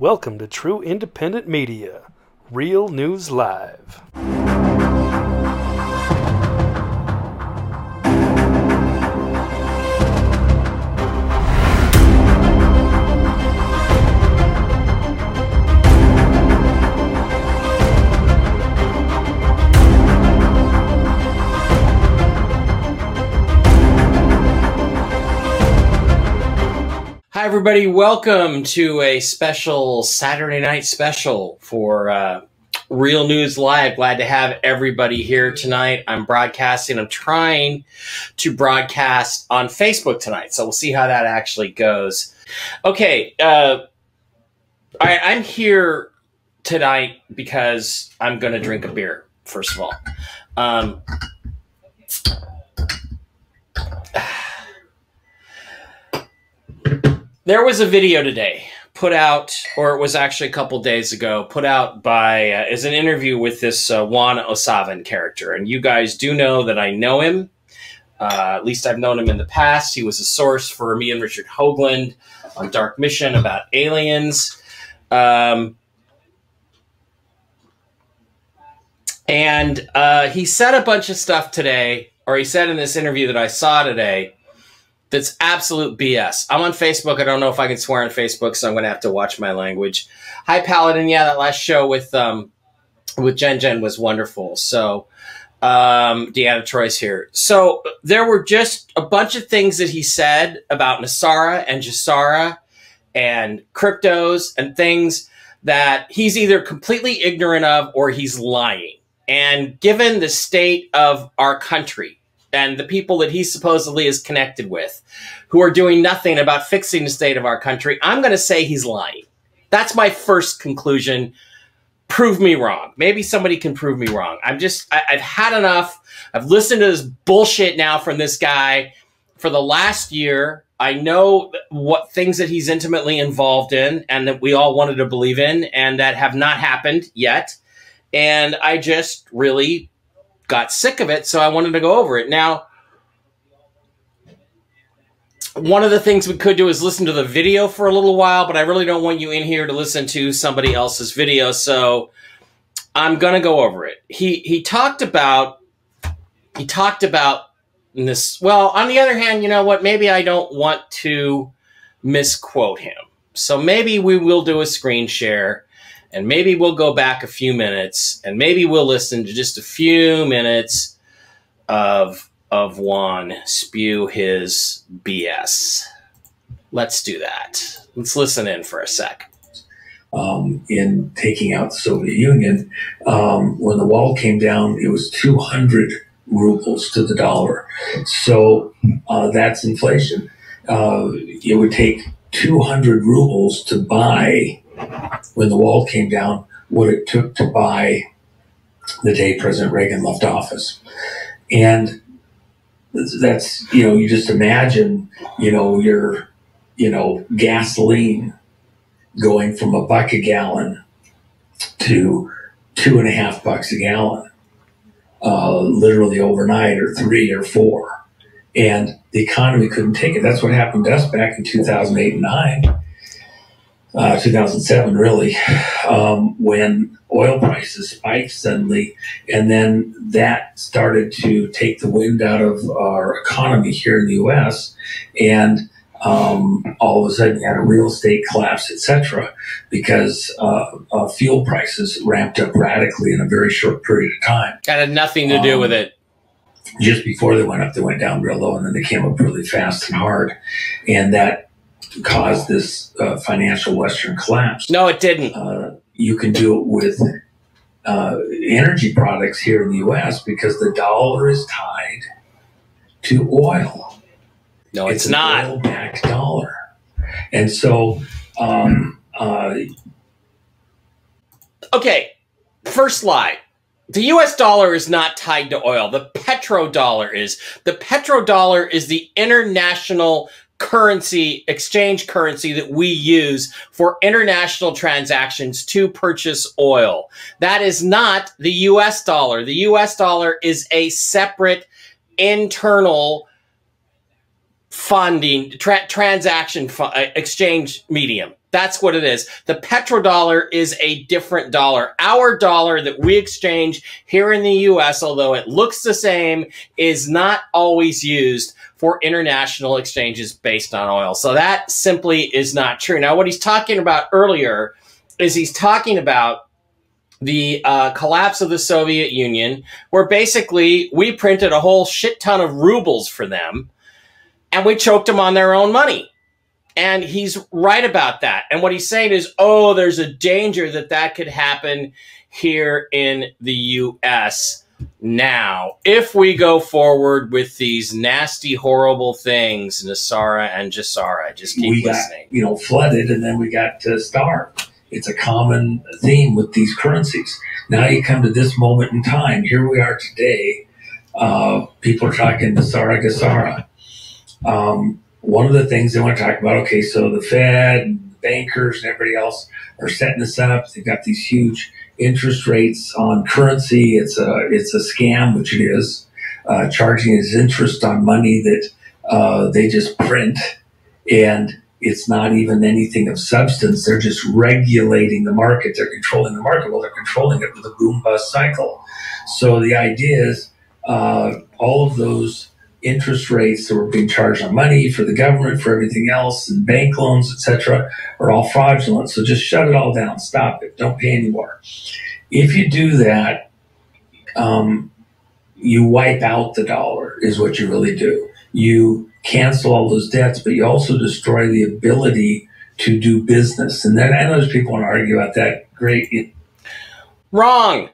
Welcome to True Independent Media, Real News Live. Everybody. Welcome to a special Saturday night special for uh, Real News Live. Glad to have everybody here tonight. I'm broadcasting. I'm trying to broadcast on Facebook tonight, so we'll see how that actually goes. Okay, uh, I, I'm here tonight because I'm going to drink a beer, first of all. Um, There was a video today put out, or it was actually a couple days ago, put out by uh, as an interview with this uh, Juan O'Savin character, and you guys do know that I know him. Uh, at least I've known him in the past. He was a source for me and Richard Hoagland on Dark Mission about aliens. Um, and uh, he said a bunch of stuff today, or he said in this interview that I saw today that's absolute BS. I'm on Facebook. I don't know if I can swear on Facebook, so I'm going to have to watch my language. Hi, Paladin. Yeah, that last show with um, with Jen Jen was wonderful. So, um, Deanna Troy's here. So there were just a bunch of things that he said about NESARA and GESARA and cryptos and things that he's either completely ignorant of or he's lying. And given the state of our country, and the people that he supposedly is connected with who are doing nothing about fixing the state of our country, I'm going to say he's lying. That's my first conclusion. Prove me wrong. Maybe somebody can prove me wrong. I'm just, I, have had enough. I've listened to this bullshit now from this guy for the last year. I know what things that he's intimately involved in and that we all wanted to believe in and that have not happened yet. And I just really got sick of it, so I wanted to go over it. Now, one of the things we could do is listen to the video for a little while, but I really don't want you in here to listen to somebody else's video, so I'm going to go over it. He he talked about he talked about this well, on the other hand, you know what? Maybe I don't want to misquote him. So maybe we will do a screen share and maybe we'll go back a few minutes and maybe we'll listen to just a few minutes of of Juan spew his BS. Let's do that. Let's listen in for a sec. Um, in taking out the Soviet Union, um, when the wall came down, it was 200 rubles to the dollar. So uh, that's inflation. Uh, it would take 200 rubles to buy when the wall came down what it took to buy the day President Reagan left office. And that's, you know, you just imagine, you know, your, you know, gasoline going from a buck a gallon to two and a half bucks a gallon, uh, literally overnight or three or four. And the economy couldn't take it. That's what happened to us back in 2008 and 9 uh, 2007, really, um, when oil prices spiked suddenly, and then that started to take the wind out of our economy here in the U.S. and um, all of a sudden you had a real estate collapse, etc., because uh, uh, fuel prices ramped up radically in a very short period of time. That had nothing to do um, with it. Just before they went up, they went down real low, and then they came up really fast and hard, and that caused this uh, financial Western collapse. No, it didn't. Uh, you can do it with uh, energy products here in the U.S. because the dollar is tied to oil. No, it's, it's not. Oil-backed dollar, and so. Um, uh, okay, first lie. The US dollar is not tied to oil. The petrodollar is. The petrodollar is the international currency, exchange currency that we use for international transactions to purchase oil. That is not the US dollar. The US dollar is a separate internal funding tra- transaction fu- uh, exchange medium. That's what it is. The petrodollar is a different dollar. Our dollar that we exchange here in the US, although it looks the same, is not always used for international exchanges based on oil. So that simply is not true. Now, what he's talking about earlier is he's talking about the uh, collapse of the Soviet Union, where basically we printed a whole shit ton of rubles for them and we choked them on their own money. And he's right about that. And what he's saying is, oh, there's a danger that that could happen here in the US now. If we go forward with these nasty, horrible things, NESARA and GESARA, just keep we listening. got you know flooded and then we got uh, starved it's a common theme with these currencies now you come to this moment in time here we are today uh, people are talking NESARA GESARA um, one of the things they want to talk about okay so the fed and the bankers and everybody else are setting this up they've got these huge interest rates on currency it's a it's a scam which it is uh, charging as interest on money that uh, they just print and it's not even anything of substance. They're just regulating the market. They're controlling the market. Well, they're controlling it with a boom bust cycle. So the idea is uh, all of those interest rates that were being charged on money for the government, for everything else, and bank loans, etc., are all fraudulent. So just shut it all down. Stop it. Don't pay anymore. If you do that, um, you wipe out the dollar, is what you really do. You cancel all those debts, but you also destroy the ability to do business. And then I know there's people want to argue about that. Great. Wrong.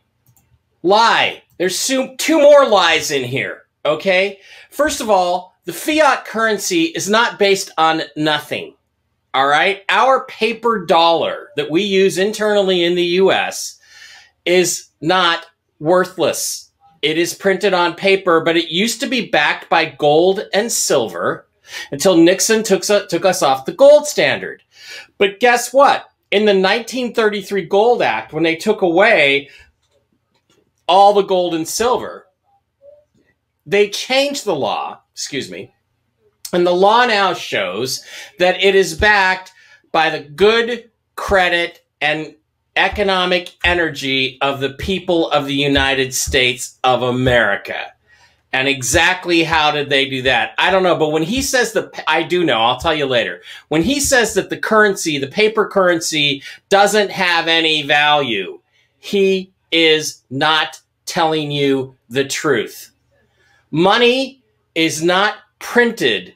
Lie. There's two more lies in here. Okay. First of all, the fiat currency is not based on nothing. All right. Our paper dollar that we use internally in the US is not worthless. It is printed on paper, but it used to be backed by gold and silver until Nixon took, took us off the gold standard. But guess what? In the 1933 Gold Act, when they took away all the gold and silver, they changed the law, excuse me, and the law now shows that it is backed by the good credit and economic energy of the people of the United States of America. And exactly how did they do that? I don't know. But when he says the, I do know, I'll tell you later. When he says that the currency, the paper currency doesn't have any value, he is not telling you the truth. Money is not printed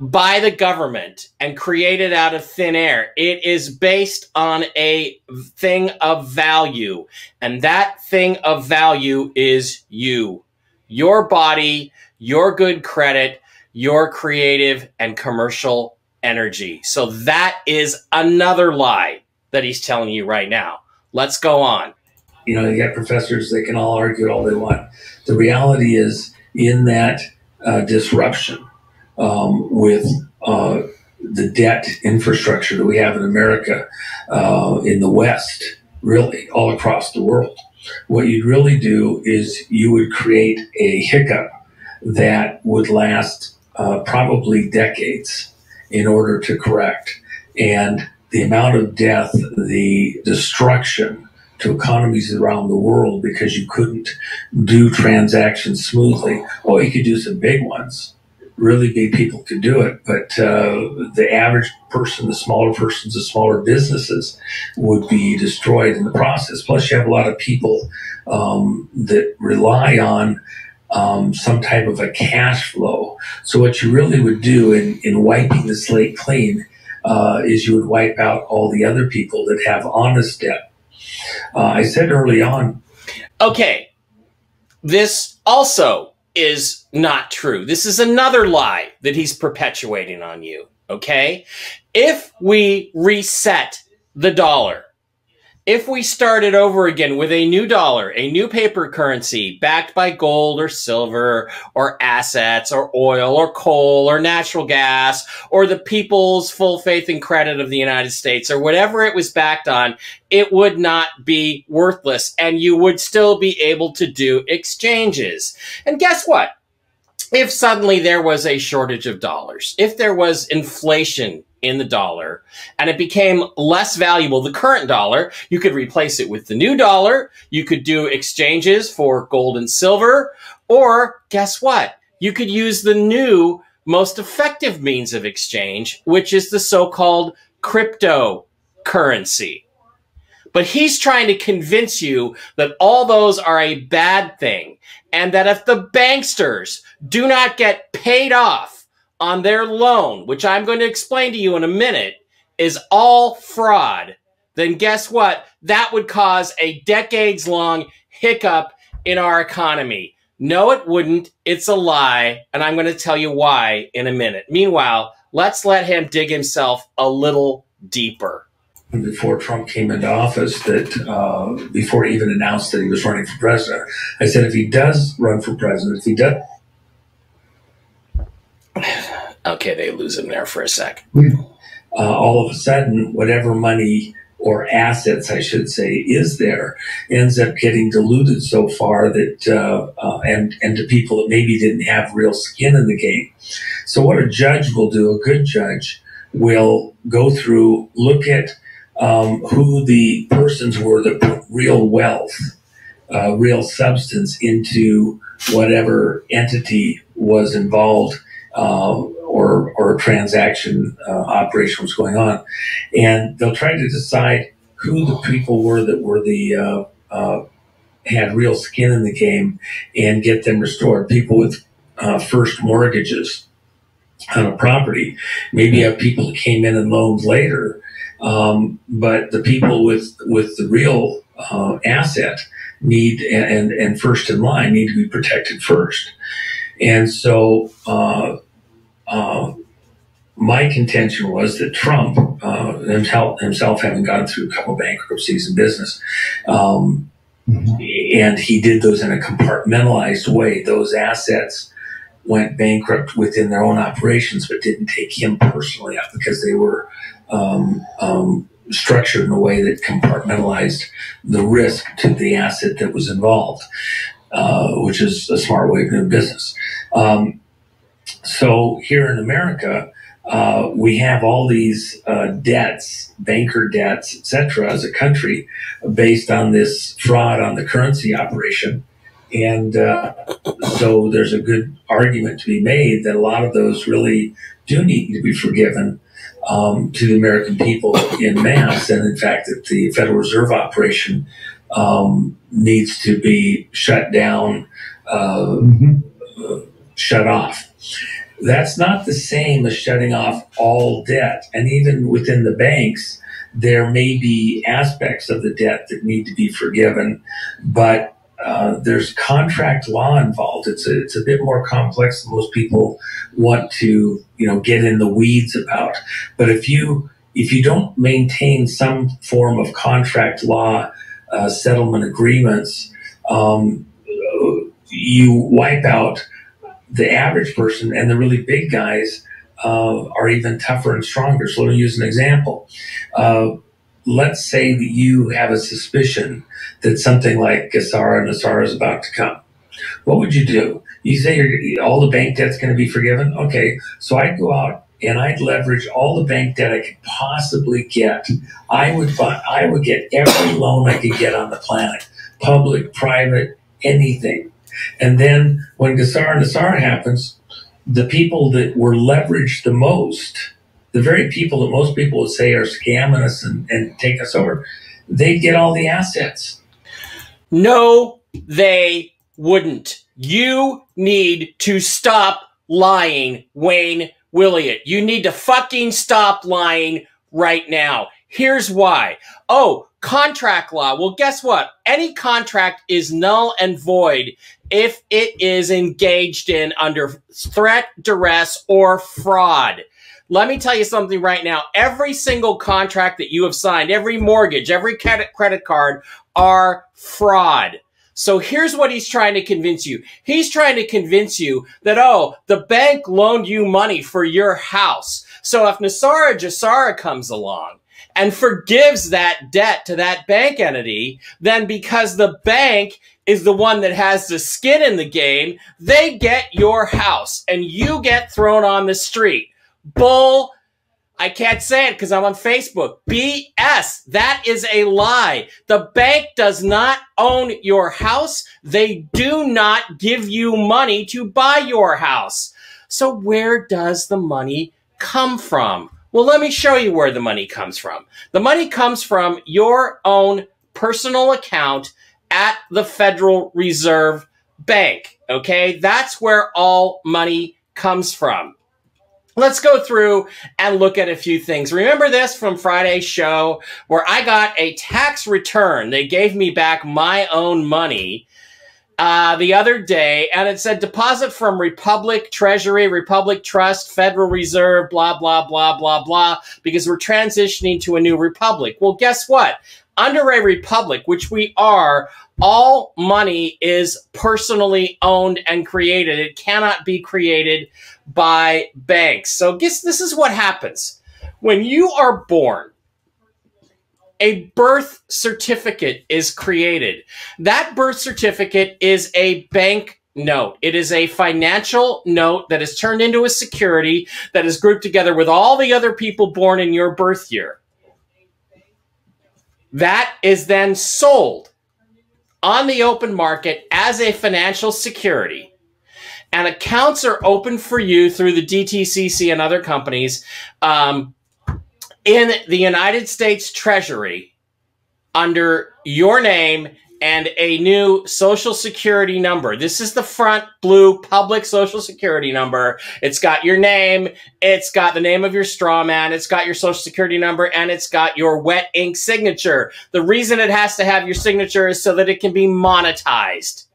by the government and created out of thin air. It is based on a thing of value. And that thing of value is you, your body, your good credit, your creative and commercial energy. So that is another lie that he's telling you right now. Let's go on. You know, you got professors, they can all argue all they want. The reality is, in that uh, disruption, um, with uh, the debt infrastructure that we have in America, uh, in the West, really all across the world. What you'd really do is you would create a hiccup that would last uh, probably decades in order to correct. And the amount of death, the destruction to economies around the world because you couldn't do transactions smoothly. Oh, you could do some big ones, really big people could do it, but uh, the average person, the smaller persons, the smaller businesses would be destroyed in the process. Plus, you have a lot of people um, that rely on um, some type of a cash flow. So, what you really would do in, in wiping the slate clean uh, is you would wipe out all the other people that have honest debt. Uh, I said early on. Okay. This also is not true. This is another lie that he's perpetuating on you. Okay. If we reset the dollar, if we started over again with a new dollar, a new paper currency backed by gold or silver or assets or oil or coal or natural gas or the people's full faith and credit of the United States or whatever it was backed on, it would not be worthless and you would still be able to do exchanges. And guess what? If suddenly there was a shortage of dollars, if there was inflation in the dollar and it became less valuable. The current dollar, you could replace it with the new dollar. You could do exchanges for gold and silver. Or guess what? You could use the new most effective means of exchange, which is the so-called cryptocurrency. But he's trying to convince you that all those are a bad thing and that if the banksters do not get paid off on their loan, which I'm going to explain to you in a minute, is all fraud, then guess what? That would cause a decades long hiccup in our economy. No, it wouldn't. It's a lie. And I'm going to tell you why in a minute. Meanwhile, let's let him dig himself a little deeper before Trump came into office that uh, before he even announced that he was running for president, I said if he does run for president, if he does. Okay, they lose him there for a sec. Uh, all of a sudden, whatever money or assets, I should say, is there ends up getting diluted so far that uh, uh, and and to people that maybe didn't have real skin in the game. So what a judge will do, a good judge will go through, look at um, who the persons were that put real wealth, uh, real substance into whatever entity was involved uh, or or transaction uh, operation was going on, and they'll try to decide who the people were that were the uh, uh, had real skin in the game and get them restored. People with uh, first mortgages on a property, maybe have people that came in and loaned later um, but the people with with the real uh, asset need and and first in line need to be protected first. And so, uh, uh, my contention was that Trump uh, himself, himself having gone through a couple bankruptcies in business. Um, mm-hmm. And he did those in a compartmentalized way. Those assets went bankrupt within their own operations, but didn't take him personally up because they were um, um, structured in a way that compartmentalized the risk to the asset that was involved, uh, which is a smart way of doing business. Um, so here in America, uh, we have all these uh, debts, banker debts, etc., as a country, based on this fraud on the currency operation. And uh, so there's a good argument to be made that a lot of those really do need to be forgiven um, to the American people in mass. And in fact, that the Federal Reserve operation um, needs to be shut down, uh, mm-hmm. uh, shut off. That's not the same as shutting off all debt. And even within the banks, there may be aspects of the debt that need to be forgiven, but uh, there's contract law involved. It's a, it's a bit more complex than most people want to, you know, get in the weeds about. But if you if you don't maintain some form of contract law uh, settlement agreements, um, you wipe out the average person, and the really big guys uh, are even tougher and stronger. So let me use an example. Uh, let's say that you have a suspicion that something like GESARA NESARA is about to come. What would you do? You say all the bank debt's going to be forgiven? Okay, so I'd go out and I'd leverage all the bank debt I could possibly get. I would buy, I would get every loan I could get on the planet, public, private, anything. And then when GESARA NESARA happens, the people that were leveraged the most the very people that most people would say are scamming us and, and take us over, they'd get all the assets. No, they wouldn't. You need to stop lying, Wayne Willett. You need to fucking stop lying right now. Here's why. Oh, contract law. Well, guess what? Any contract is null and void if it is engaged in under threat, duress, or fraud. Let me tell you something right now. Every single contract that you have signed, every mortgage, every credit card are fraud. So here's what he's trying to convince you. He's trying to convince you that, oh, the bank loaned you money for your house. So if NESARA GESARA comes along and forgives that debt to that bank entity, then because the bank is the one that has the skin in the game, they get your house and you get thrown on the street. Bull I can't say it because I'm on Facebook. BS. That is a lie. The bank does not own your house. They do not give you money to buy your house. So where does the money come from? Well, let me show you where the money comes from. The money comes from your own personal account at the Federal Reserve Bank. Okay. That's where all money comes from. Let's go through and look at a few things. Remember this from Friday's show where I got a tax return. They gave me back my own money uh, the other day, and it said deposit from Republic Treasury, Republic Trust, Federal Reserve, blah, blah, blah, blah, blah, because we're transitioning to a new republic. Well, guess what? Under a republic, which we are, all money is personally owned and created. It cannot be created by banks. So guess this is what happens. When you are born, a birth certificate is created. That birth certificate is a bank note. It is a financial note that is turned into a security that is grouped together with all the other people born in your birth year. That is then sold on the open market as a financial security. And accounts are open for you through the DTCC and other companies um, in the United States Treasury under your name and a new social security number. This is the front blue public social security number. It's got your name, it's got the name of your straw man, it's got your social security number, and it's got your wet ink signature. The reason it has to have your signature is so that it can be monetized.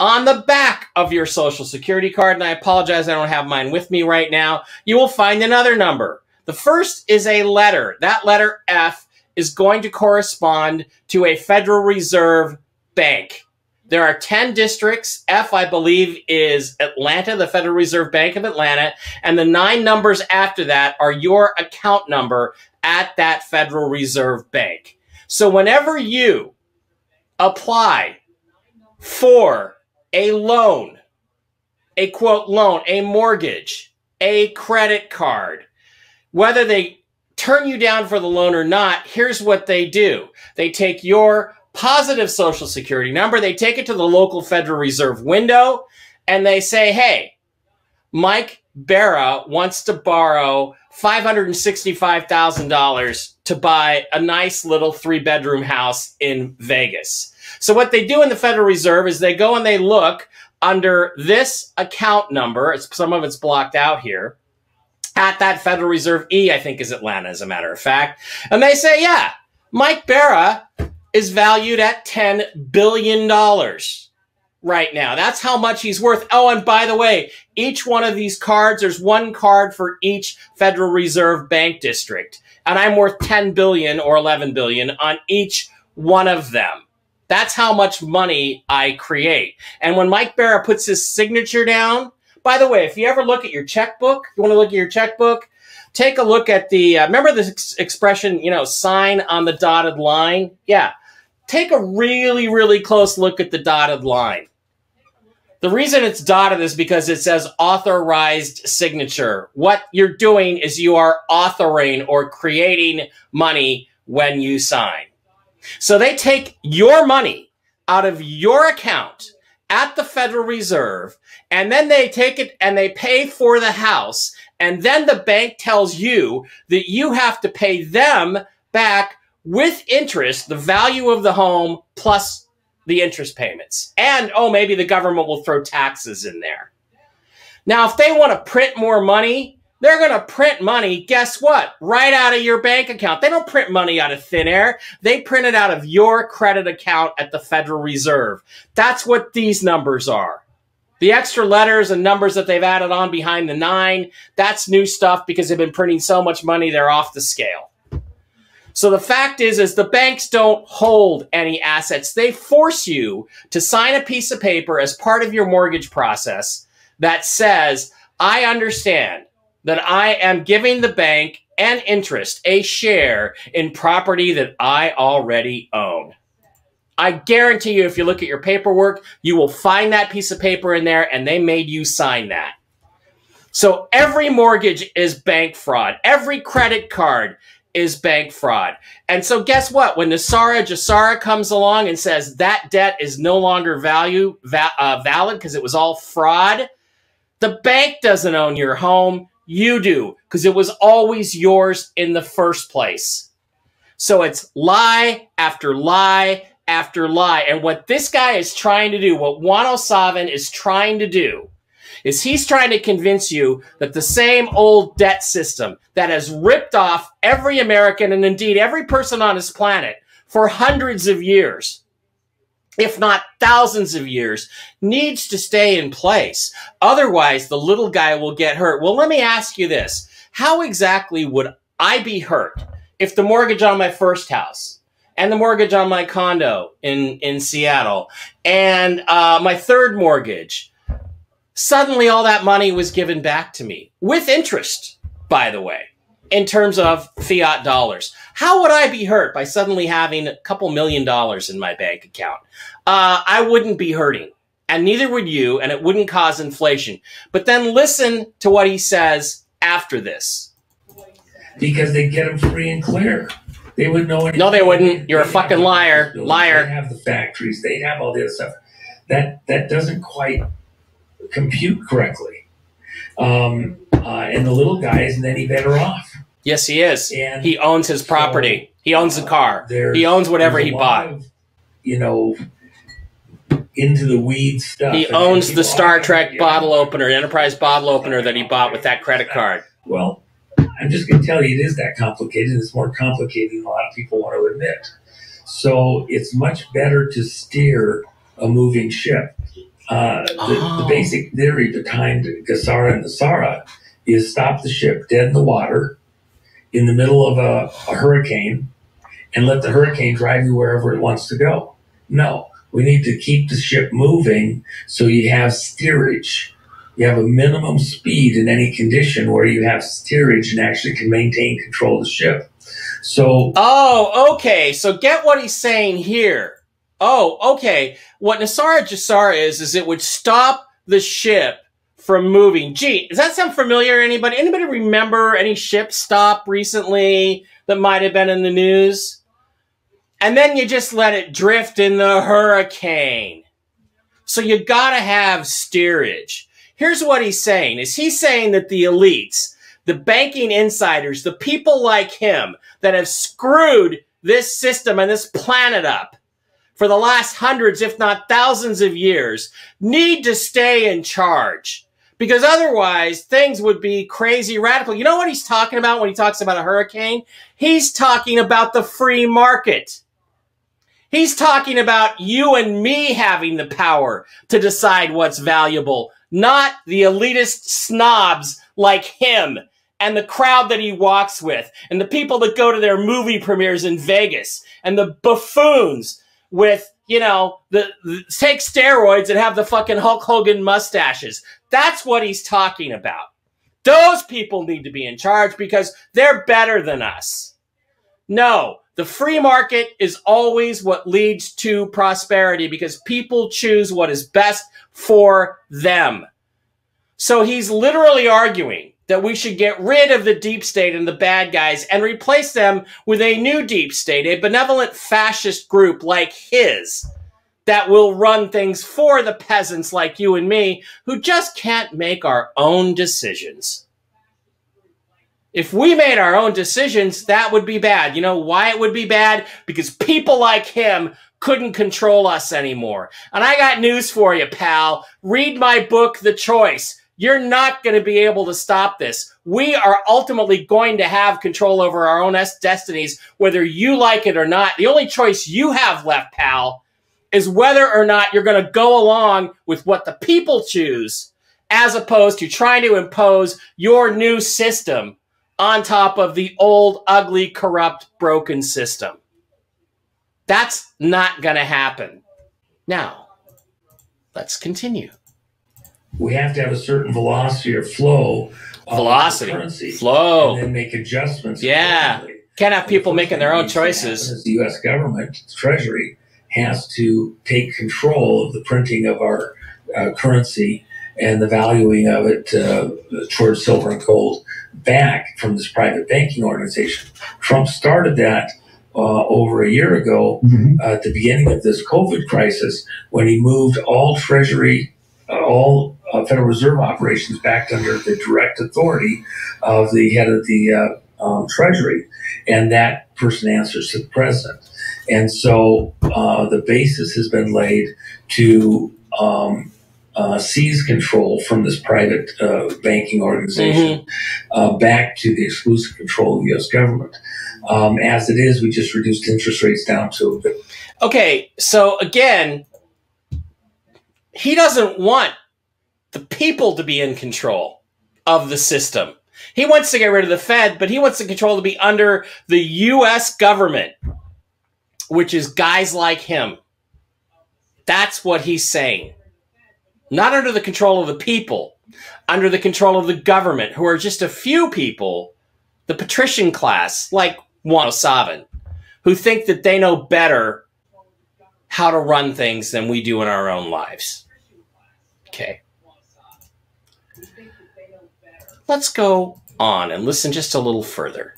On the back of your social security card, and I apologize, I don't have mine with me right now, you will find another number. The first is a letter. That letter F is going to correspond to a Federal Reserve bank. There are 10 districts. F, I believe, is Atlanta, the Federal Reserve Bank of Atlanta. And the nine numbers after that are your account number at that Federal Reserve Bank. So whenever you apply for a loan, a quote loan, a mortgage, a credit card, whether they turn you down for the loan or not, here's what they do. They take your positive social security number, they take it to the local Federal Reserve window, and they say, hey, Mike Bara wants to borrow $565,000 to buy a nice little three bedroom house in Vegas. So what they do in the Federal Reserve is they go and they look under this account number. Some of it's blocked out here at that Federal Reserve E, I think is Atlanta, as a matter of fact. And they say, yeah, Mike Bara is valued at $10 billion right now. That's how much he's worth. Oh, and by the way, each one of these cards, there's one card for each Federal Reserve Bank district. And I'm worth 10 billion or 11 billion on each one of them. That's how much money I create. And when Mike Bara puts his signature down, by the way, if you ever look at your checkbook, you want to look at your checkbook, take a look at the, uh, remember this ex- expression, you know, sign on the dotted line? Yeah. Take a really, really close look at the dotted line. The reason it's dotted is because it says authorized signature. What you're doing is you are authoring or creating money when you sign. So they take your money out of your account at the Federal Reserve and then they take it and they pay for the house. And then the bank tells you that you have to pay them back with interest, the value of the home plus the interest payments. And oh, maybe the government will throw taxes in there. Now, if they want to print more money, they're going to print money, guess what? Right out of your bank account. They don't print money out of thin air. They print it out of your credit account at the Federal Reserve. That's what these numbers are. The extra letters and numbers that they've added on behind the nine, that's new stuff because they've been printing so much money, they're off the scale. So the fact is, is the banks don't hold any assets. They force you to sign a piece of paper as part of your mortgage process that says, I understand that I am giving the bank an interest a share in property that I already own. I guarantee you, if you look at your paperwork, you will find that piece of paper in there and they made you sign that. So every mortgage is bank fraud. Every credit card is bank fraud. And so guess what? When NESARA GESARA comes along and says that debt is no longer value va- uh, valid because it was all fraud, the bank doesn't own your home. You do because it was always yours in the first place. So it's lie after lie after lie. And what this guy is trying to do, what Juan O'Savin is trying to do, is he's trying to convince you that the same old debt system that has ripped off every American and indeed every person on this planet for hundreds of years, if not thousands of years, needs to stay in place. Otherwise, the little guy will get hurt. Well, let me ask you this. How exactly would I be hurt if the mortgage on my first house and the mortgage on my condo in, in Seattle and uh, my third mortgage suddenly all that money was given back to me with interest, by the way, in terms of fiat dollars. How would I be hurt by suddenly having a couple million dollars in my bank account? Uh, I wouldn't be hurting, and neither would you, and it wouldn't cause inflation. But then listen to what he says after this. Because they get them free and clear. They would know anything. No, they wouldn't. You're a fucking liar. Liar. They have the factories. They have all the other stuff. That that doesn't quite compute correctly. Um, uh, and the little guy isn't any better off. Yes, he is. And he owns his property. so, he owns the car. There's- He owns whatever he bought. of, you know, into the weeds stuff. He owns people the Star Trek yeah. bottle opener, Enterprise bottle opener that he bought with that credit card. Well, I'm just going to tell you, it is that complicated. It's more complicated than a lot of people want to admit. So it's much better to steer a moving ship. Uh, the, Oh. the basic theory behind GESARA and NESARA is stop the ship dead in the water in the middle of a, a hurricane and let the hurricane drive you wherever it wants to go. No, we need to keep the ship moving so you have steerage. You have a minimum speed in any condition where you have steerage and actually can maintain control of the ship. So Oh, okay. So get what he's saying here. Oh, okay. What NESARA GESARA is, is it would stop the ship from moving. Gee, does that sound familiar? Anybody? Anybody remember any ship stop recently that might have been in the news? And then you just let it drift in the hurricane. So you gotta have steerage. Here's what he's saying is he's saying that the elites, the banking insiders, the people like him that have screwed this system and this planet up for the last hundreds, if not thousands of years, need to stay in charge. Because otherwise, things would be crazy radical. You know what he's talking about when he talks about a hurricane? He's talking about the free market. He's talking about you and me having the power to decide what's valuable, not the elitist snobs like him and the crowd that he walks with and the people that go to their movie premieres in Vegas and the buffoons with, you know, the, the take steroids and have the fucking Hulk Hogan mustaches. That's what he's talking about. Those people need to be in charge because they're better than us. No, the free market is always what leads to prosperity because people choose what is best for them. So he's literally arguing that we should get rid of the deep state and the bad guys and replace them with a new deep state, a benevolent fascist group like his that will run things for the peasants like you and me who just can't make our own decisions. If we made our own decisions, that would be bad. You know why it would be bad? Because people like him couldn't control us anymore. And I got news for you, pal. Read my book, The Choice. You're not going to be able to stop this. We are ultimately going to have control over our own destinies, whether you like it or not. The only choice you have left, pal, is whether or not you're going to go along with what the people choose, as opposed to trying to impose your new system on top of the old, ugly, corrupt, broken system. That's not going to happen. Now, let's continue. we have to have a certain velocity or flow. of Velocity, currency, flow. and then make adjustments. Yeah. accordingly. Can't have people making their own choices. the U.S. government, Treasury, has to take control of the printing of our uh, currency and the valuing of it uh, towards silver and gold back from this private banking organization. Trump started that uh, over a year ago Mhm. uh, at the beginning of this COVID crisis when he moved all Treasury, uh, all uh, Federal Reserve operations back under the direct authority of the head of the uh, um, Treasury. And that person answers to the president. And so uh, the basis has been laid to um, uh, seize control from this private uh, banking organization uh, back to the exclusive control of the U.S. government. Um, as it is, we just reduced interest rates down to Okay, so again, he doesn't want the people to be in control of the system. He wants to get rid of the Fed, but he wants the control to be under the US government, which is guys like him. That's what he's saying. Not under the control of the people, under the control of the government, who are just a few people, the patrician class, like Juan Savin, who think that they know better how to run things than we do in our own lives. Okay. Let's go on and listen just a little further.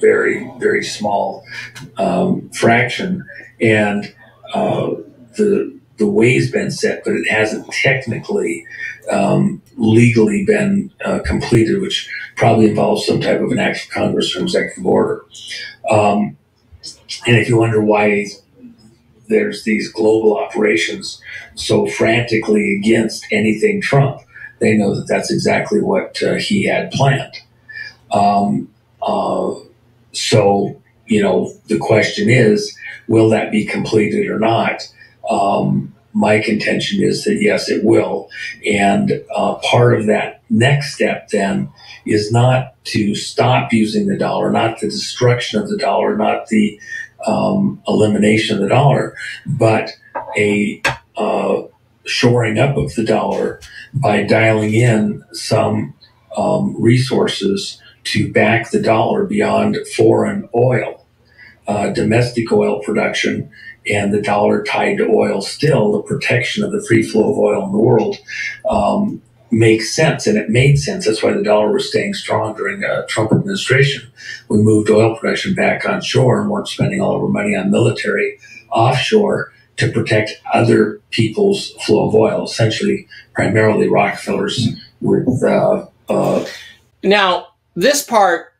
Very, very small um, fraction, and uh, the the way's been set, but it hasn't technically um, legally been uh, completed, which probably involves some type of an act of Congress or executive order. Um, and if you wonder why there's these global operations so frantically against anything Trump, they know that that's exactly what uh, he had planned. Um, uh, so, you know, the question is, will that be completed or not? Um, my contention is that yes, it will. And uh, part of that next step then is not to stop using the dollar, not the destruction of the dollar, not the um, elimination of the dollar, but a uh, shoring up of the dollar by dialing in some um, resources to back the dollar beyond foreign oil, uh, domestic oil production, and the dollar tied to oil still, the protection of the free flow of oil in the world um, makes sense. And it made sense. That's why the dollar was staying strong during the Trump administration. We moved oil production back on shore and weren't spending all of our money on military offshore to protect other people's flow of oil, essentially, primarily Rockefellers with. Uh, uh, Now, this part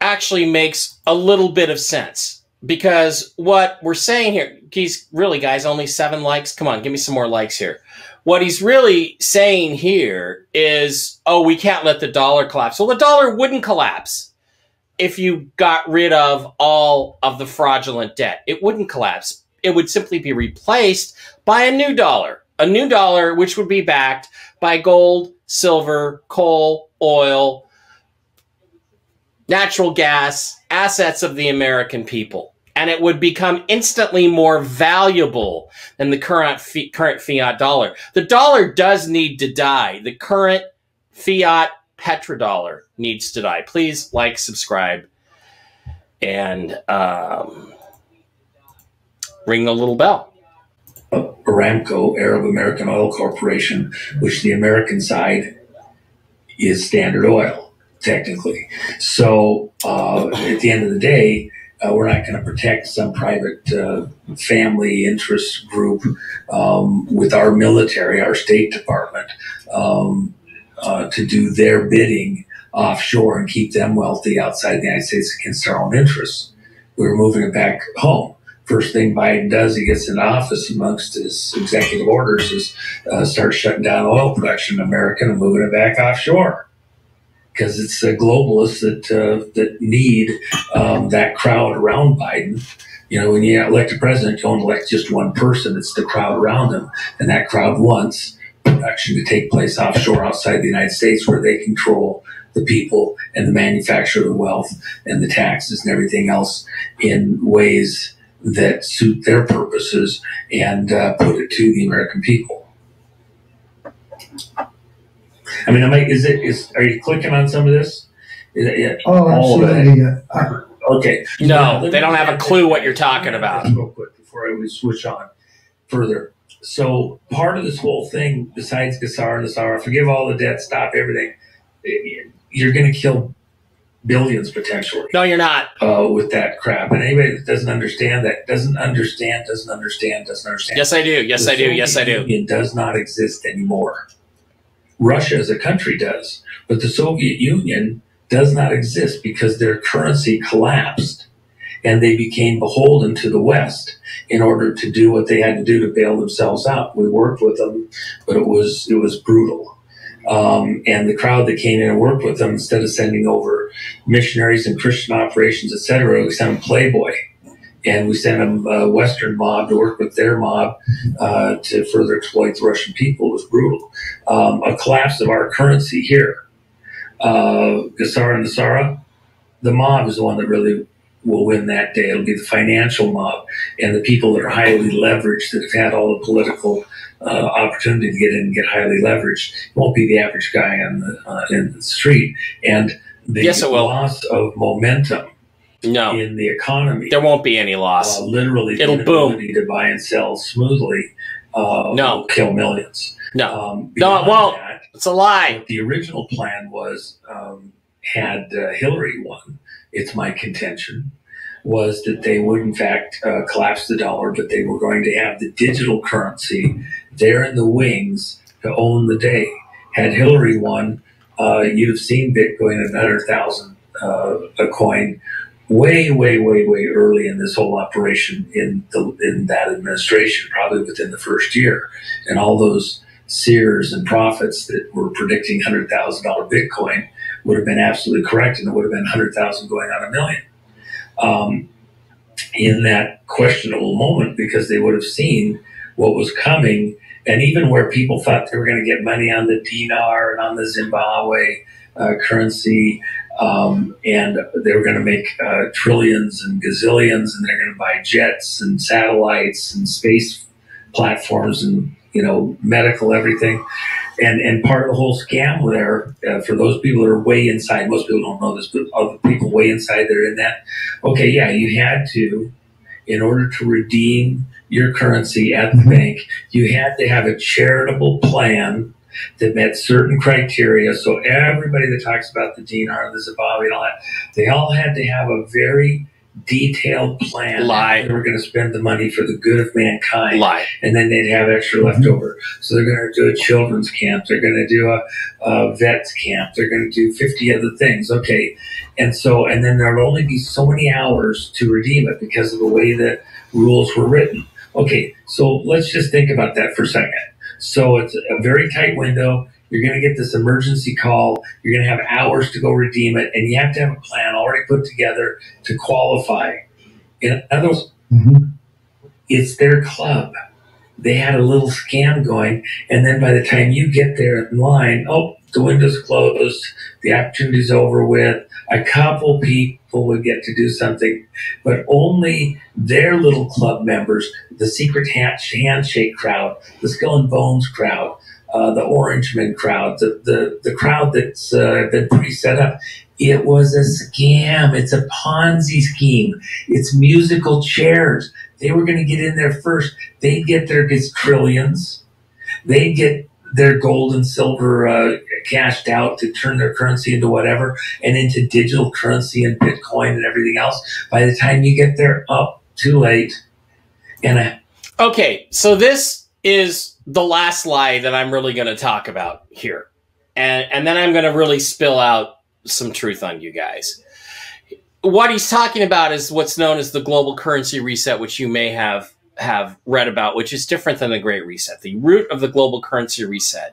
actually makes a little bit of sense because what we're saying here, he's really, guys, only seven likes. Come on, give me some more likes here. What he's really saying here is, oh, we can't let the dollar collapse. Well, the dollar wouldn't collapse if you got rid of all of the fraudulent debt. It wouldn't collapse. It would simply be replaced by a new dollar, a new dollar which would be backed by gold, silver, coal, oil, natural gas, assets of the American people. And it would become instantly more valuable than the current fi- current fiat dollar. The dollar does need to die. The current fiat petrodollar needs to die. Please like, subscribe, and um, ring the little bell. Aramco, Arab American Oil Corporation, which the American side is Standard Oil, technically. So uh, at the end of the day, uh, we're not going to protect some private uh, family interest group um, with our military, our State Department, um, uh, to do their bidding offshore and keep them wealthy outside the United States against our own interests. We're moving it back home first thing Biden does, he gets in office amongst his executive orders is uh, start shutting down oil production in America and moving it back offshore. Because it's the globalists that uh, that need um, that crowd around Biden. You know, when you elect a president, you don't elect just one person; it's the crowd around him, and that crowd wants production to take place offshore, outside the United States, where they control the people and the manufacture of the wealth and the taxes and everything else in ways that suit their purposes and uh, put it to the American people. I mean, am I, is it is are you clicking on some of this? Is it, yeah, Oh, all of it. absolutely. yeah. I- Okay. No, they don't have a clue what you're talking about. Real quick before I would switch on further. so part of this whole thing, besides Gasar and NESARA, forgive all the debt, stop everything. You're going to kill billions potentially. No, you're not. Uh, with that crap, and anybody that doesn't understand that doesn't understand, doesn't understand, doesn't understand. Yes, I do. Yes, The I do. Yes, I do. It does not exist anymore. Russia as a country does, but the Soviet Union does not exist because their currency collapsed and they became beholden to the West in order to do what they had to do to bail themselves out. We worked with them, but it was it was brutal. Um, and the crowd that came in and worked with them, instead of sending over missionaries and Christian operations, et etc., we sent Playboy, and we sent a Western mob to work with their mob uh, to further exploit the Russian people. It was brutal. Um, a collapse of our currency here, uh, GESARA and NESARA, the mob is the one that really will win that day. It'll be the financial mob and the people that are highly leveraged that have had all the political uh, opportunity to get in and get highly leveraged. It won't be the average guy on the uh, in the street. And the Yes, loss of momentum No, in the economy, there won't be any loss. uh, literally, It'll boom. to buy and sell smoothly, uh, No. kill millions. No, Um, No, it won't. that, it's a lie. the original plan was um, had uh, Hillary won. It's my contention was that they would in fact uh, collapse the dollar, but they were going to have the digital currency there in the wings to own the day. Had Hillary won, uh, you'd have seen Bitcoin at another thousand uh, a coin. Way, way, way, way early in this whole operation in the in that administration, probably within the first year, and all those seers and prophets that were predicting hundred thousand dollar Bitcoin would have been absolutely correct, and it would have been hundred thousand going on a million. Um, in that questionable moment, because they would have seen what was coming, and even where people thought they were going to get money on the dinar and on the Zimbabwe uh, currency, um, and they were going to make uh, trillions and gazillions, and they're going to buy jets and satellites and space platforms and you know medical everything. And and part of the whole scam there uh, for those people that are way inside most people don't know this but other people way inside that are in that okay yeah you had to in order to redeem your currency at the bank you had to have a charitable plan that met certain criteria so everybody that talks about the dinar the zimbabwe and all that they all had to have a very detailed plan Lie. they were going to spend the money for the good of mankind Lie. and then they'd have extra mm-hmm. left over. So they're going to do a children's camp. They're going to do a, a vets camp. They're going to do 50 other things. Okay. And so, and then there'll only be so many hours to redeem it because of the way the rules were written. Okay. So let's just think about that for a second. So it's a very tight window. You're going to get this emergency call. You're going to have hours to go redeem it. And you have to have a plan already put together to qualify. In other words, mm-hmm. it's their club. They had a little scam going, and then by the time you get there in line, oh, the window's closed, the opportunity's over with. A couple people would get to do something, but only their little club members, the secret hand- handshake crowd, the skull and bones crowd, uh, the Orangeman crowd, the, the, the crowd that's uh, been pre set up. It was a scam. It's a Ponzi scheme. It's musical chairs. They were going to get in there first. They'd get their trillions. They'd get their gold and silver uh, cashed out to turn their currency into whatever and into digital currency and Bitcoin and everything else. By the time you get there, up too late. And I, Okay, so this is the last lie that I'm really going to talk about here. And and then I'm going to really spill out some truth on you guys. What he's talking about is what's known as the global currency reset, which you may have have read about, which is different than the Great Reset. The root of the global currency reset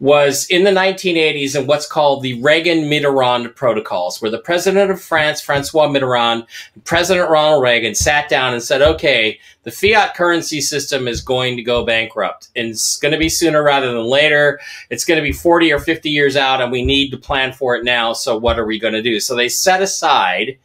was in the 1980s and what's called the Reagan Mitterrand protocols, where the president of France, Francois Mitterrand, and President Ronald Reagan sat down and said, okay, the fiat currency system is going to go bankrupt and it's going to be sooner rather than later. It's going to be 40 or 50 years out and we need to plan for it now. So what are we going to do? So they set aside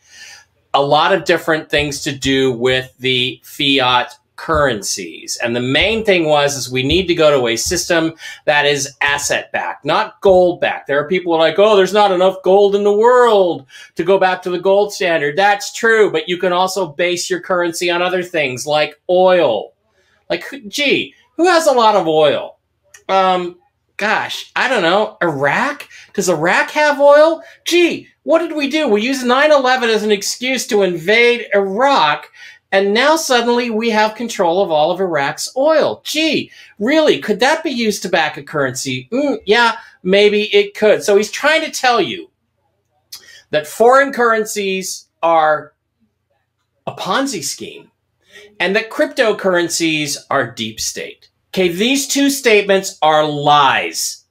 a lot of different things to do with the fiat currencies. And the main thing was is we need to go to a system that is asset backed, not gold backed. There are people like, oh, there's not enough gold in the world to go back to the gold standard. That's true, but you can also base your currency on other things like oil. Like, gee, Who has a lot of oil? Um, gosh, I don't know. Iraq? Does Iraq have oil? Gee, what did we do? We used 9 11 as an excuse to invade Iraq, and now suddenly we have control of all of Iraq's oil. Gee, really? Could that be used to back a currency? Mm, yeah, maybe it could. So he's trying to tell you that foreign currencies are a Ponzi scheme and that cryptocurrencies are deep state. Okay, these two statements are lies.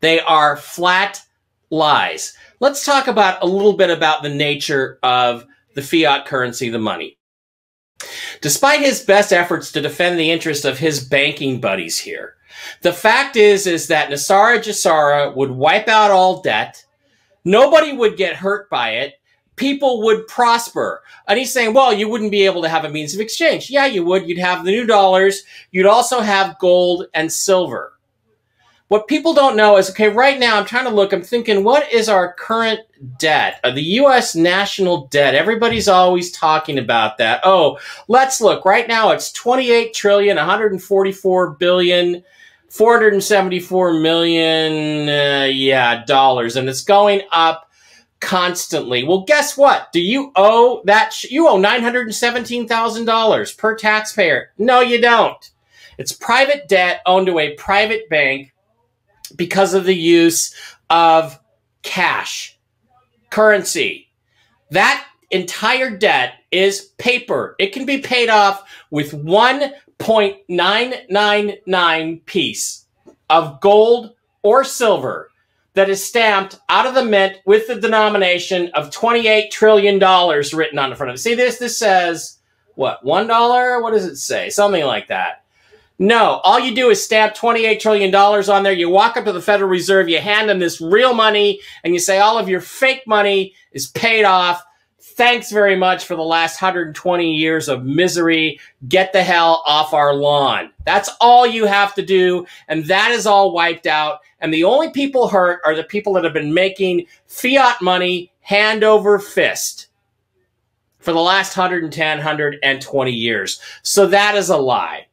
They are flat lies. Let's talk about a little bit about the nature of the fiat currency, the money. Despite his best efforts to defend the interest of his banking buddies here, the fact is is that NESARA GESARA would wipe out all debt. Nobody would get hurt by it. People would prosper. And he's saying, well, you wouldn't be able to have a means of exchange. Yeah, you would. You'd have the new dollars. You'd also have gold and silver. What people don't know is, okay, right now I'm trying to look, I'm thinking, what is our current debt? The U.S. national debt. Everybody's always talking about that. Oh, let's look. Right now it's 28 trillion, 144 billion, 474 million, uh, yeah, dollars. And it's going up constantly. Well, guess what? Do you owe that? Sh- you owe $917,000 per taxpayer. No, you don't. It's private debt owned to a private bank because of the use of cash, currency. That entire debt is paper. It can be paid off with 1.999 piece of gold or silver that is stamped out of the mint with the denomination of $28 trillion written on the front of it. See this? This says, what, $1? What does it say? Something like that. No, all you do is stamp $28 trillion on there. You walk up to the Federal Reserve, you hand them this real money, and you say all of your fake money is paid off. Thanks very much for the last 120 years of misery. Get the hell off our lawn. That's all you have to do, and that is all wiped out. And the only people hurt are the people that have been making fiat money hand over fist for the last 110, 120 years. So that is a lie.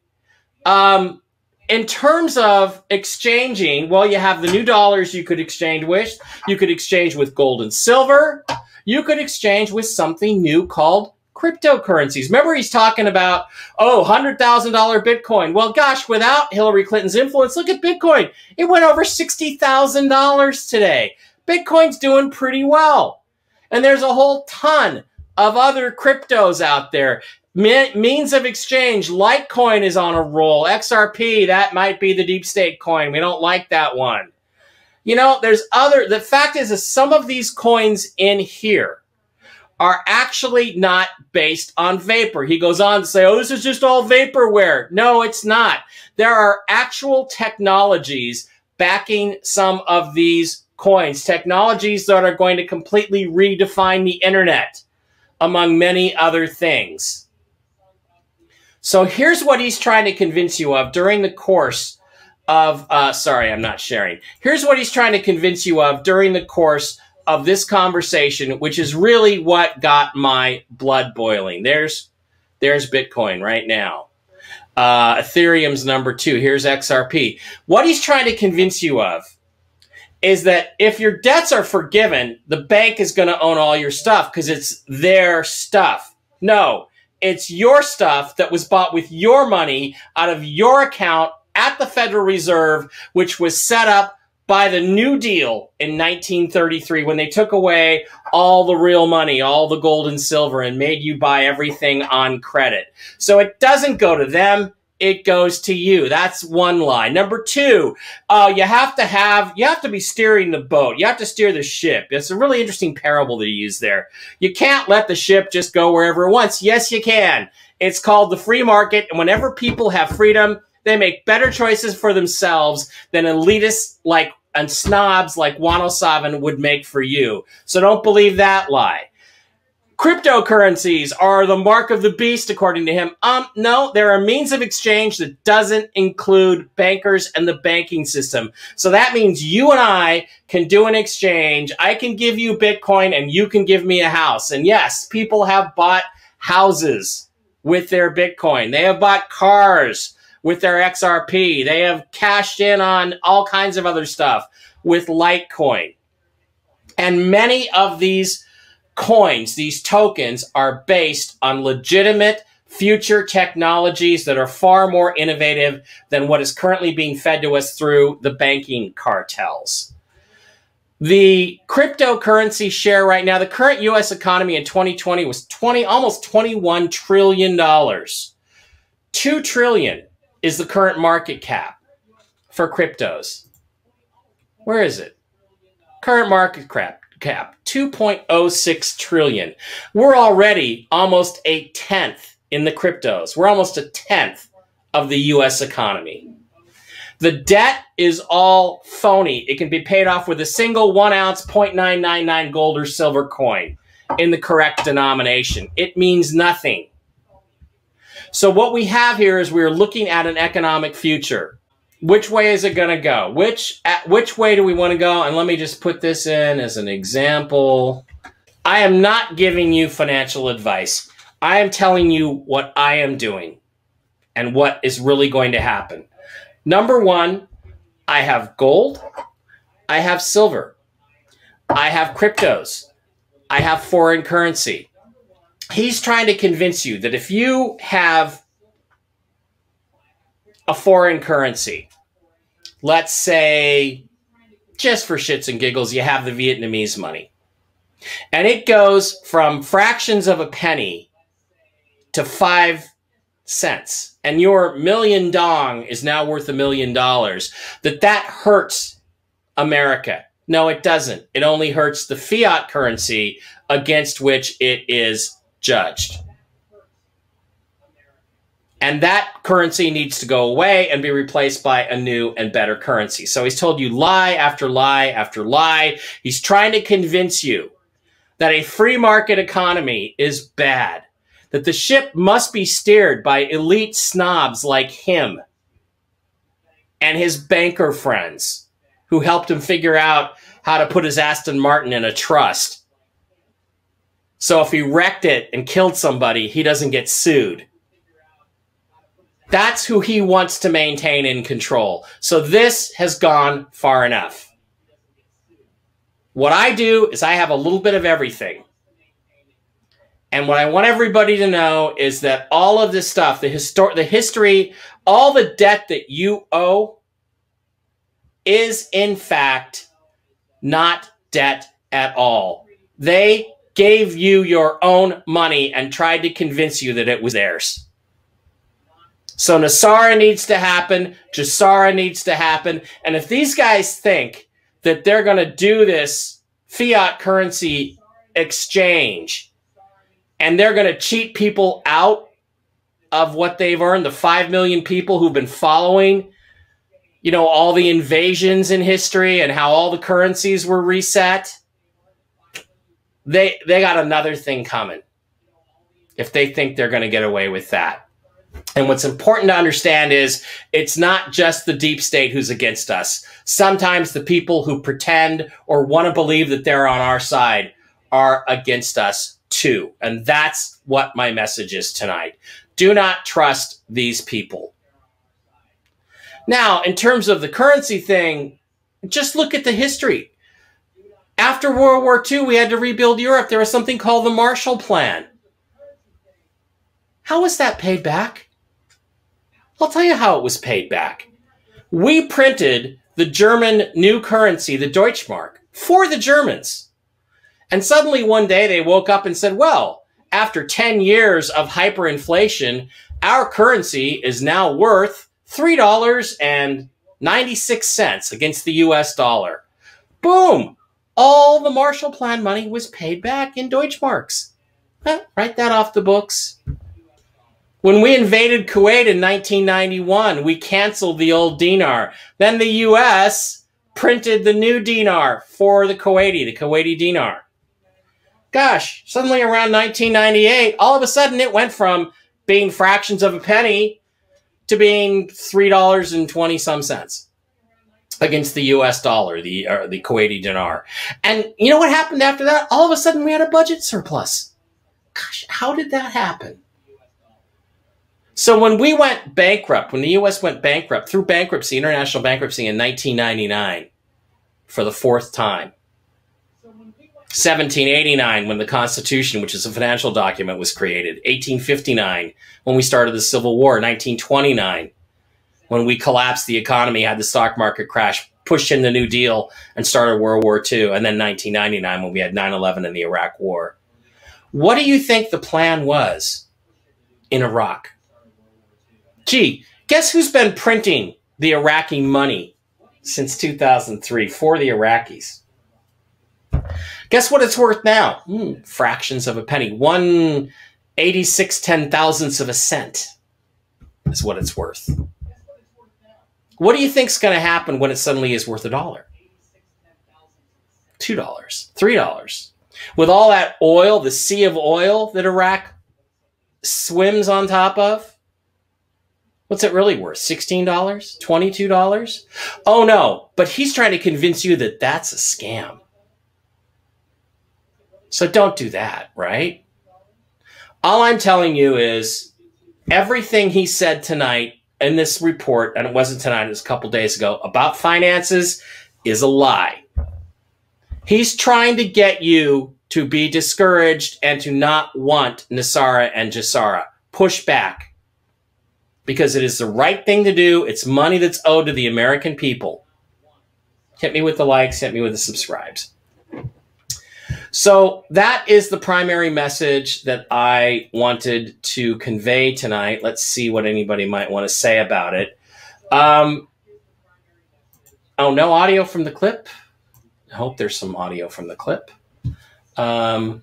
Um, in terms of exchanging, well, you have the new dollars you could exchange with. You could exchange with gold and silver. You could exchange with something new called cryptocurrencies. Remember, he's talking about, oh, $100,000 Bitcoin. Well, gosh, without Hillary Clinton's influence, look at Bitcoin. It went over $60,000 today. Bitcoin's doing pretty well. And there's a whole ton of other cryptos out there means of exchange, Litecoin is on a roll. XRP, that might be the deep state coin. We don't like that one. You know, there's other, the fact is, is some of these coins in here are actually not based on vapor. He goes on to say, oh, this is just all vaporware. No, it's not. There are actual technologies backing some of these coins, technologies that are going to completely redefine the internet, among many other things. So here's what he's trying to convince you of during the course of, uh, sorry, I'm not sharing. Here's what he's trying to convince you of during the course of this conversation, which is really what got my blood boiling. There's, there's Bitcoin right now. Uh, Ethereum's number two. Here's XRP. What he's trying to convince you of is that if your debts are forgiven, the bank is going to own all your stuff because it's their stuff. No, it's your stuff that was bought with your money out of your account at the Federal Reserve, which was set up by the New Deal in 1933 when they took away all the real money, all the gold and silver, and made you buy everything on credit. So it doesn't go to them it goes to you. That's one lie. Number two, uh, you have to have, you have to be steering the boat. You have to steer the ship. It's a really interesting parable that he used there. You can't let the ship just go wherever it wants. Yes, you can. It's called the free market. And whenever people have freedom, they make better choices for themselves than elitists like and snobs like Juan O'Savin would make for you. So don't believe that lie. Cryptocurrencies are the mark of the beast, according to him. Um, no, they're a means of exchange that doesn't include bankers and the banking system. So that means you and I can do an exchange. I can give you Bitcoin and you can give me a house. And yes, people have bought houses with their Bitcoin. They have bought cars with their XRP. They have cashed in on all kinds of other stuff with Litecoin. And many of these coins, these tokens, are based on legitimate future technologies that are far more innovative than what is currently being fed to us through the banking cartels. The cryptocurrency share right now, the current US economy in 2020 was 20 almost 21 trillion dollars. 2 trillion is the current market cap for cryptos. Where is it? Current market cap cap 2.06 trillion. We're already almost a tenth in the cryptos. We're almost a tenth of the US economy. The debt is all phony. It can be paid off with a single one ounce 0.999 gold or silver coin in the correct denomination. It means nothing. So, what we have here is we're looking at an economic future. Which way is it going to go? Which, at which way do we want to go? And let me just put this in as an example. I am not giving you financial advice. I am telling you what I am doing and what is really going to happen. Number one, I have gold, I have silver, I have cryptos, I have foreign currency. He's trying to convince you that if you have a foreign currency, let's say, just for shits and giggles, you have the Vietnamese money, and it goes from fractions of a penny to five cents. And your million dong is now worth a million dollars. That that hurts america. No it doesn't. It only hurts the fiat currency against which it is judged and that currency needs to go away and be replaced by a new and better currency so he's told you lie after lie after lie he's trying to convince you that a free market economy is bad that the ship must be steered by elite snobs like him and his banker friends who helped him figure out how to put his Aston Martin in a trust. So if he wrecked it and killed somebody, he doesn't get sued. That's who he wants to maintain in control. So this has gone far enough. What I do is I have a little bit of everything. And what I want everybody to know is that all of this stuff, the histor- the history, all the debt that you owe is in fact not debt at all. They gave you your own money and tried to convince you that it was theirs. So NESARA needs to happen, GESARA needs to happen, and if these guys think that they're going to do this fiat currency exchange and they're going to cheat people out of what they've earned. The 5 million people who've been following, you know, all the invasions in history and how all the currencies were reset. They, they got another thing coming if they think they're going to get away with that. And what's important to understand is it's not just the deep state who's against us. Sometimes the people who pretend or want to believe that they're on our side are against us too. And that's what my message is tonight. Do not trust these people. Now, in terms of the currency thing, just look at the history. After World War II, we had to rebuild Europe. There was something called the Marshall Plan. How was that paid back? I'll tell you how it was paid back. We printed the German new currency, the Deutschmark, for the Germans. And suddenly one day they woke up and said, well, after 10 years of hyperinflation, our currency is now worth $3.96 against the US dollar. Boom! All the Marshall Plan money was paid back in Deutschmarks. Eh, write that off the books. When we invaded Kuwait in 1991, we canceled the old dinar. Then the US printed the new dinar for the Kuwaiti, the Kuwaiti dinar gosh, suddenly around 1998, all of a sudden it went from being fractions of a penny to being three dollars and twenty some cents against the U.S. dollar, the uh, the Kuwaiti dinar. And you know what happened after that? All of a sudden we had a budget surplus. Gosh, how did that happen? So when we went bankrupt, when the US went bankrupt through bankruptcy, international bankruptcy in 1999 for the fourth time. 1789 when the Constitution, which is a financial document, was created. 1859 when we started the Civil War. 1929 when we collapsed the economy, had the stock market crash, pushed in the New Deal, and started World War II. And then 1999 when we had 9 11 and the Iraq War. What do you think the plan was in Iraq? Gee, guess who's been printing the Iraqi money since 2003 for the Iraqis? Guess what it's worth now? Hmm, fractions of a penny. One ten thousandths of a cent is what it's worth. What do you think's going to happen when it suddenly is worth a dollar? Two dollars, three dollars. With all that oil, the sea of oil that Iraq swims on top of, What's it really worth? $16? $22? Oh no, but he's trying to convince you that that's a scam. So don't do that, right? All I'm telling you is everything he said tonight in this report, and it wasn't tonight, it was a couple days ago, about finances is a lie. He's trying to get you to be discouraged and to not want NESARA and GESARA. Push back because it is the right thing to do. It's money that's owed to the American people. Hit me with the likes, hit me with the subscribes. So that is the primary message that I wanted to convey tonight. Let's see what anybody might want to say about it. Um, oh, no audio from the clip. I hope there's some audio from the clip. Um,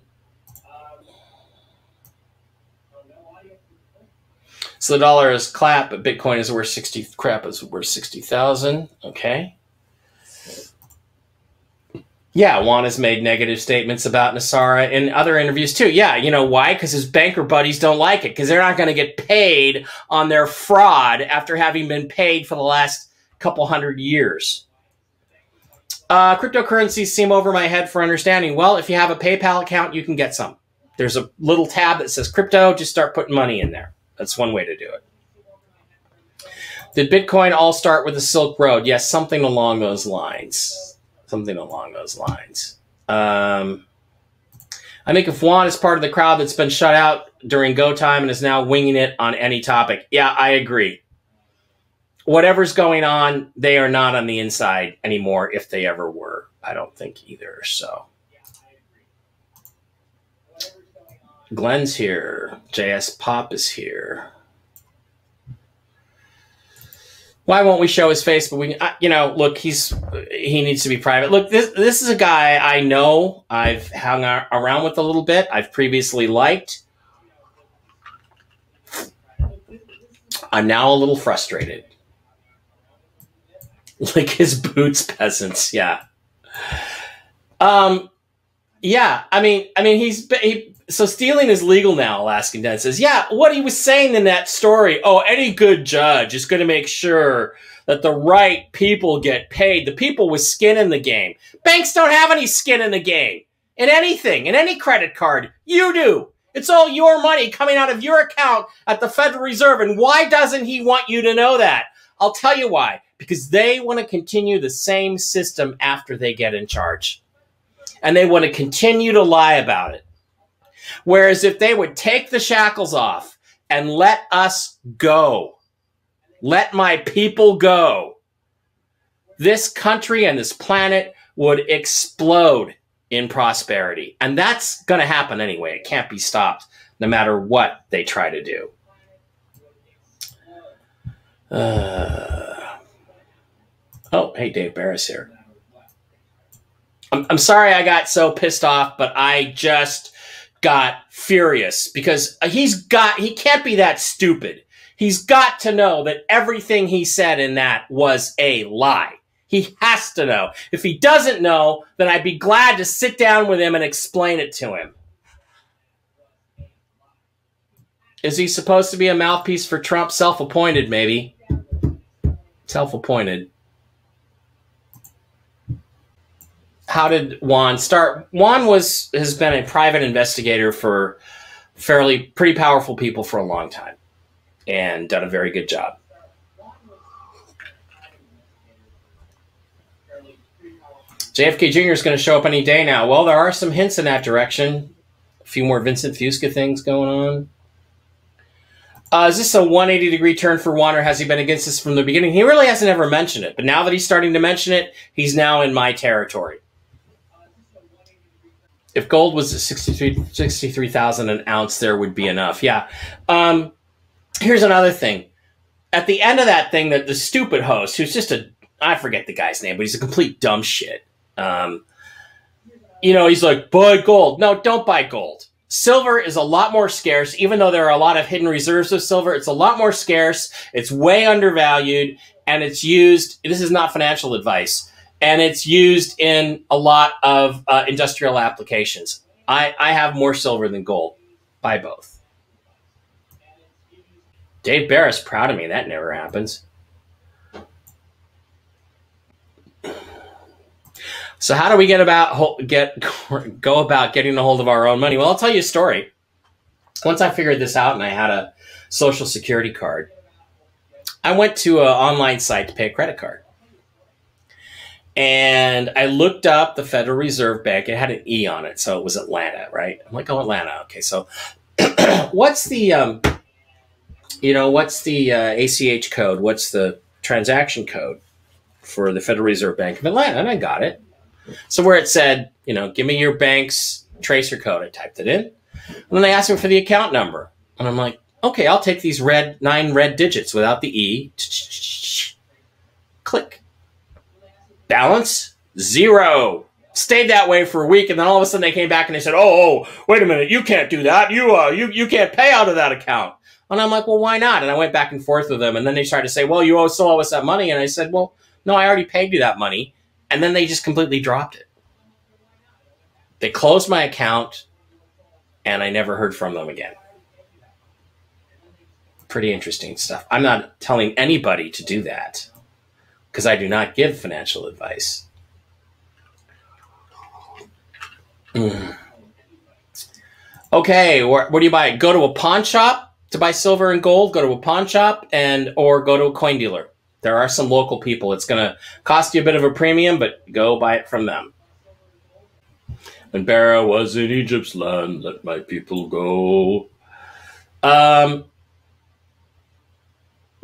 So the dollar is clap, but Bitcoin is worth 60, crap is worth 60,000. Okay. Yeah, Juan has made negative statements about NESARA in other interviews too. Yeah, you know why? Because his banker buddies don't like it because they're not going to get paid on their fraud after having been paid for the last couple hundred years. Uh, cryptocurrencies seem over my head for understanding. Well, if you have a PayPal account, you can get some. There's a little tab that says crypto. Just start putting money in there. That's one way to do it. Did Bitcoin all start with the Silk Road? Yes, something along those lines. Something along those lines. Um, I think if Juan is part of the crowd that's been shut out during go time and is now winging it on any topic, yeah, I agree. Whatever's going on, they are not on the inside anymore if they ever were. I don't think either. So. Glenn's here. JS Pop is here. Why won't we show his face? But we, you know, look, he's he needs to be private. Look, this this is a guy I know. I've hung around with a little bit. I've previously liked. I'm now a little frustrated. Like his boots, peasants. Yeah. Um. Yeah. I mean. I mean. He's he so stealing is legal now, Alaskan Dad says. Yeah, what he was saying in that story, oh, any good judge is going to make sure that the right people get paid. The people with skin in the game. Banks don't have any skin in the game. In anything, in any credit card. You do. It's all your money coming out of your account at the Federal Reserve. And why doesn't he want you to know that? I'll tell you why. Because they want to continue the same system after they get in charge. And they want to continue to lie about it. Whereas if they would take the shackles off and let us go, let my people go, this country and this planet would explode in prosperity. And that's going to happen anyway. It can't be stopped no matter what they try to do. Uh, oh, hey, Dave Barris here. I'm, I'm sorry I got so pissed off, but I just got furious because he's got he can't be that stupid. He's got to know that everything he said in that was a lie. He has to know. If he doesn't know, then I'd be glad to sit down with him and explain it to him. Is he supposed to be a mouthpiece for Trump? Self appointed, maybe. Self appointed. How did Juan start? Juan was has been a private investigator for fairly pretty powerful people for a long time. and done a very good job. JFK Jr. is going to show up any day now. Well, there are some hints in that direction. A few more Vincent Fusca things going on. Uh, is this a 180 degree turn for Juan, or has he been against this from the beginning? He really hasn't ever mentioned it, but now that he's starting to mention it, he's now in my territory. If gold was at 63,000 63, an ounce, there would be enough. Yeah. Um, here's another thing. At the end of that thing, that the stupid host, who's just a, I forget the guy's name, but he's a complete dumb shit. Um, you know, he's like, buy gold. No, don't buy gold. Silver is a lot more scarce, even though there are a lot of hidden reserves of silver. It's a lot more scarce. It's way undervalued and it's used. This is not financial advice and it's used in a lot of uh, industrial applications. I, I have more silver than gold. Buy both. Dave Barris proud of me. That never happens. So how do we get about get go about getting a hold of our own money? Well, I'll tell you a story. Once I figured this out and I had a social security card, I went to an online site to pay a credit card. And I looked up the Federal Reserve Bank. It had an E on it, so it was Atlanta, right? I'm like, oh, Atlanta. Okay, so what's the, um, you know, what's the uh, ACH code? What's the transaction code for the Federal Reserve Bank of Atlanta? And I got it. So where it said, you know, give me your bank's tracer code, I typed it in. And then they asked me for the account number. And I'm like, okay, I'll take these red nine red digits without the E. Click. Balance zero. Stayed that way for a week, and then all of a sudden they came back and they said, "Oh, oh wait a minute, you can't do that. You uh, you you can't pay out of that account." And I'm like, "Well, why not?" And I went back and forth with them, and then they started to say, "Well, you still owe us that money," and I said, "Well, no, I already paid you that money." And then they just completely dropped it. They closed my account and I never heard from them again. Pretty interesting stuff. I'm not telling anybody to do that because I do not give financial advice. Mm. Okay, where, where do you buy it? Go to a pawn shop to buy silver and gold. Go to a pawn shop and or go to a coin dealer. There are some local people. It's going to cost you a bit of a premium, but go buy it from them. When Barra was in Egypt's land, let my people go. Um,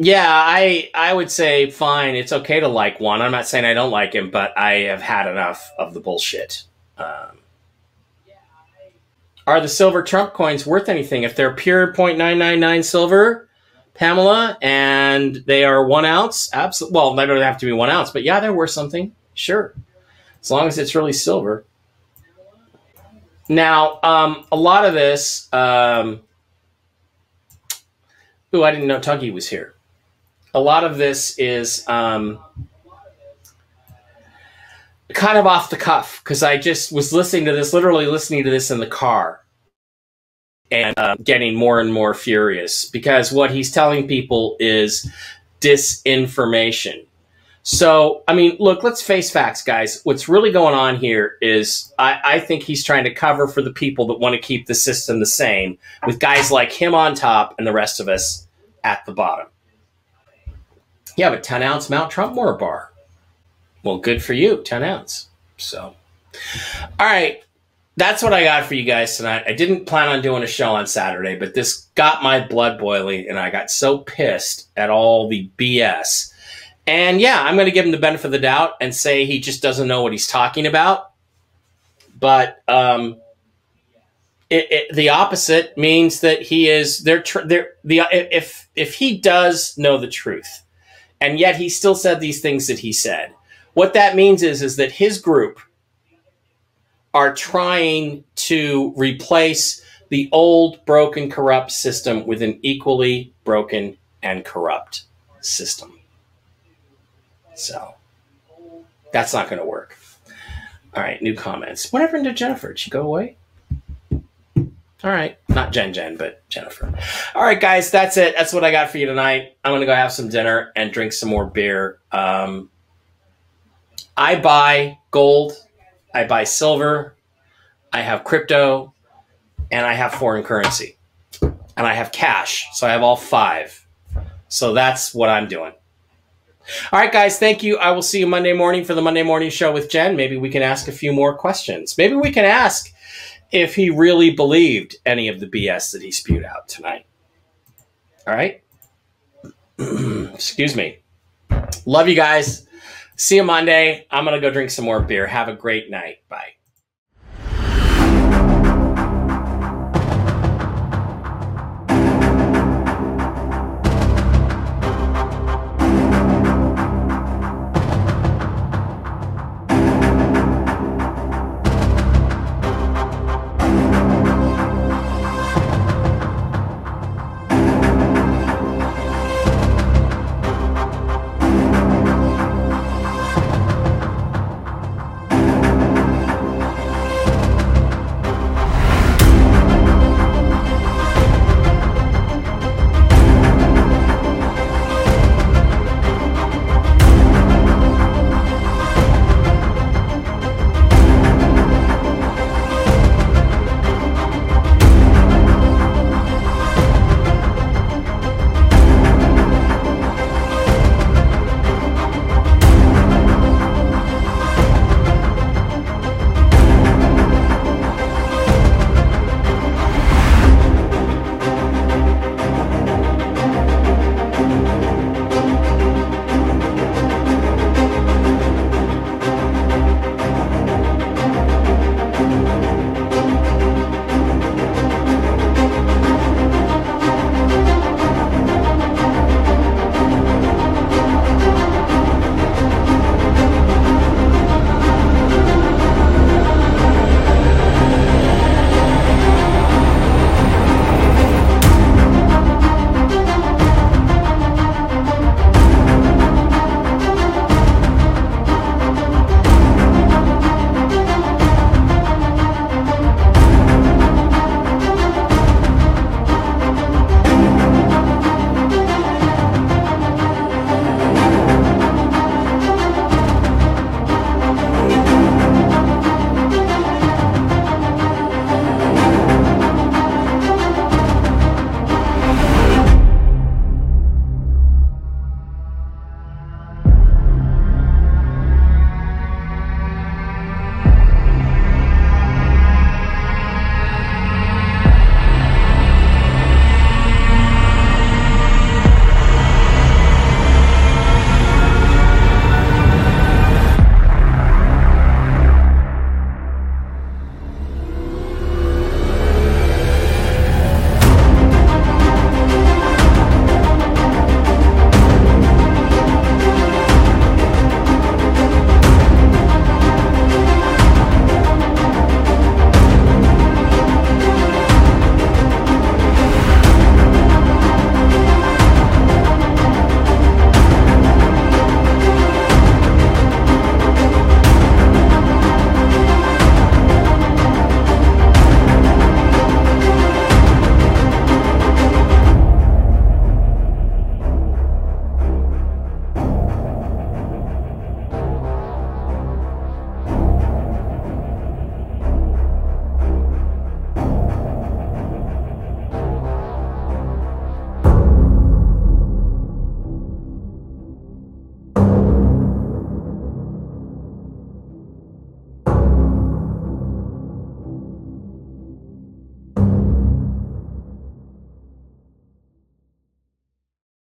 yeah, I I would say fine. It's okay to like Juan. I'm not saying I don't like him, but I have had enough of the bullshit. Um, are the silver Trump coins worth anything if they're pure 0.999 silver? Pamela, and they are one ounce. Absolutely. Well, they don't have to be one ounce, but yeah, they're worth something. Sure, as long as it's really silver. Now, um, a lot of this. Um, ooh, I didn't know Tuggy was here. A lot of this is um, kind of off the cuff because I just was listening to this, literally listening to this in the car and uh, getting more and more furious because what he's telling people is disinformation. So, I mean, look, let's face facts, guys. What's really going on here is I, I think he's trying to cover for the people that want to keep the system the same, with guys like him on top and the rest of us at the bottom. You have a 10 ounce Mount Trumpmore bar. Well, good for you, 10 ounce. So, all right that's what I got for you guys tonight. I didn't plan on doing a show on Saturday, but this got my blood boiling, and I got so pissed at all the BS. And yeah, I'm going to give him the benefit of the doubt and say he just doesn't know what he's talking about. But um, it, it, the opposite means that he is they're, they're the if if he does know the truth, and yet he still said these things that he said. What that means is is that his group are trying to replace the old broken corrupt system with an equally broken and corrupt system. So that's not going to work. All right, new comments. What happened to Jennifer? Did she go away? All right, not Jen Jen, but Jennifer. All right, guys, that's it. That's what I got for you tonight. I'm gonna go have some dinner and drink some more beer. Um, I buy gold I buy silver, I have crypto, and I have foreign currency. And I have cash. So I have all five. So that's what I'm doing. All right, guys, thank you. I will see you Monday morning for the Monday morning show with Jen. Maybe we can ask a few more questions. Maybe we can ask if he really believed any of the BS that he spewed out tonight. All right. Excuse me. Love you guys. See you Monday. I'm going to go drink some more beer. Have a great night. Bye.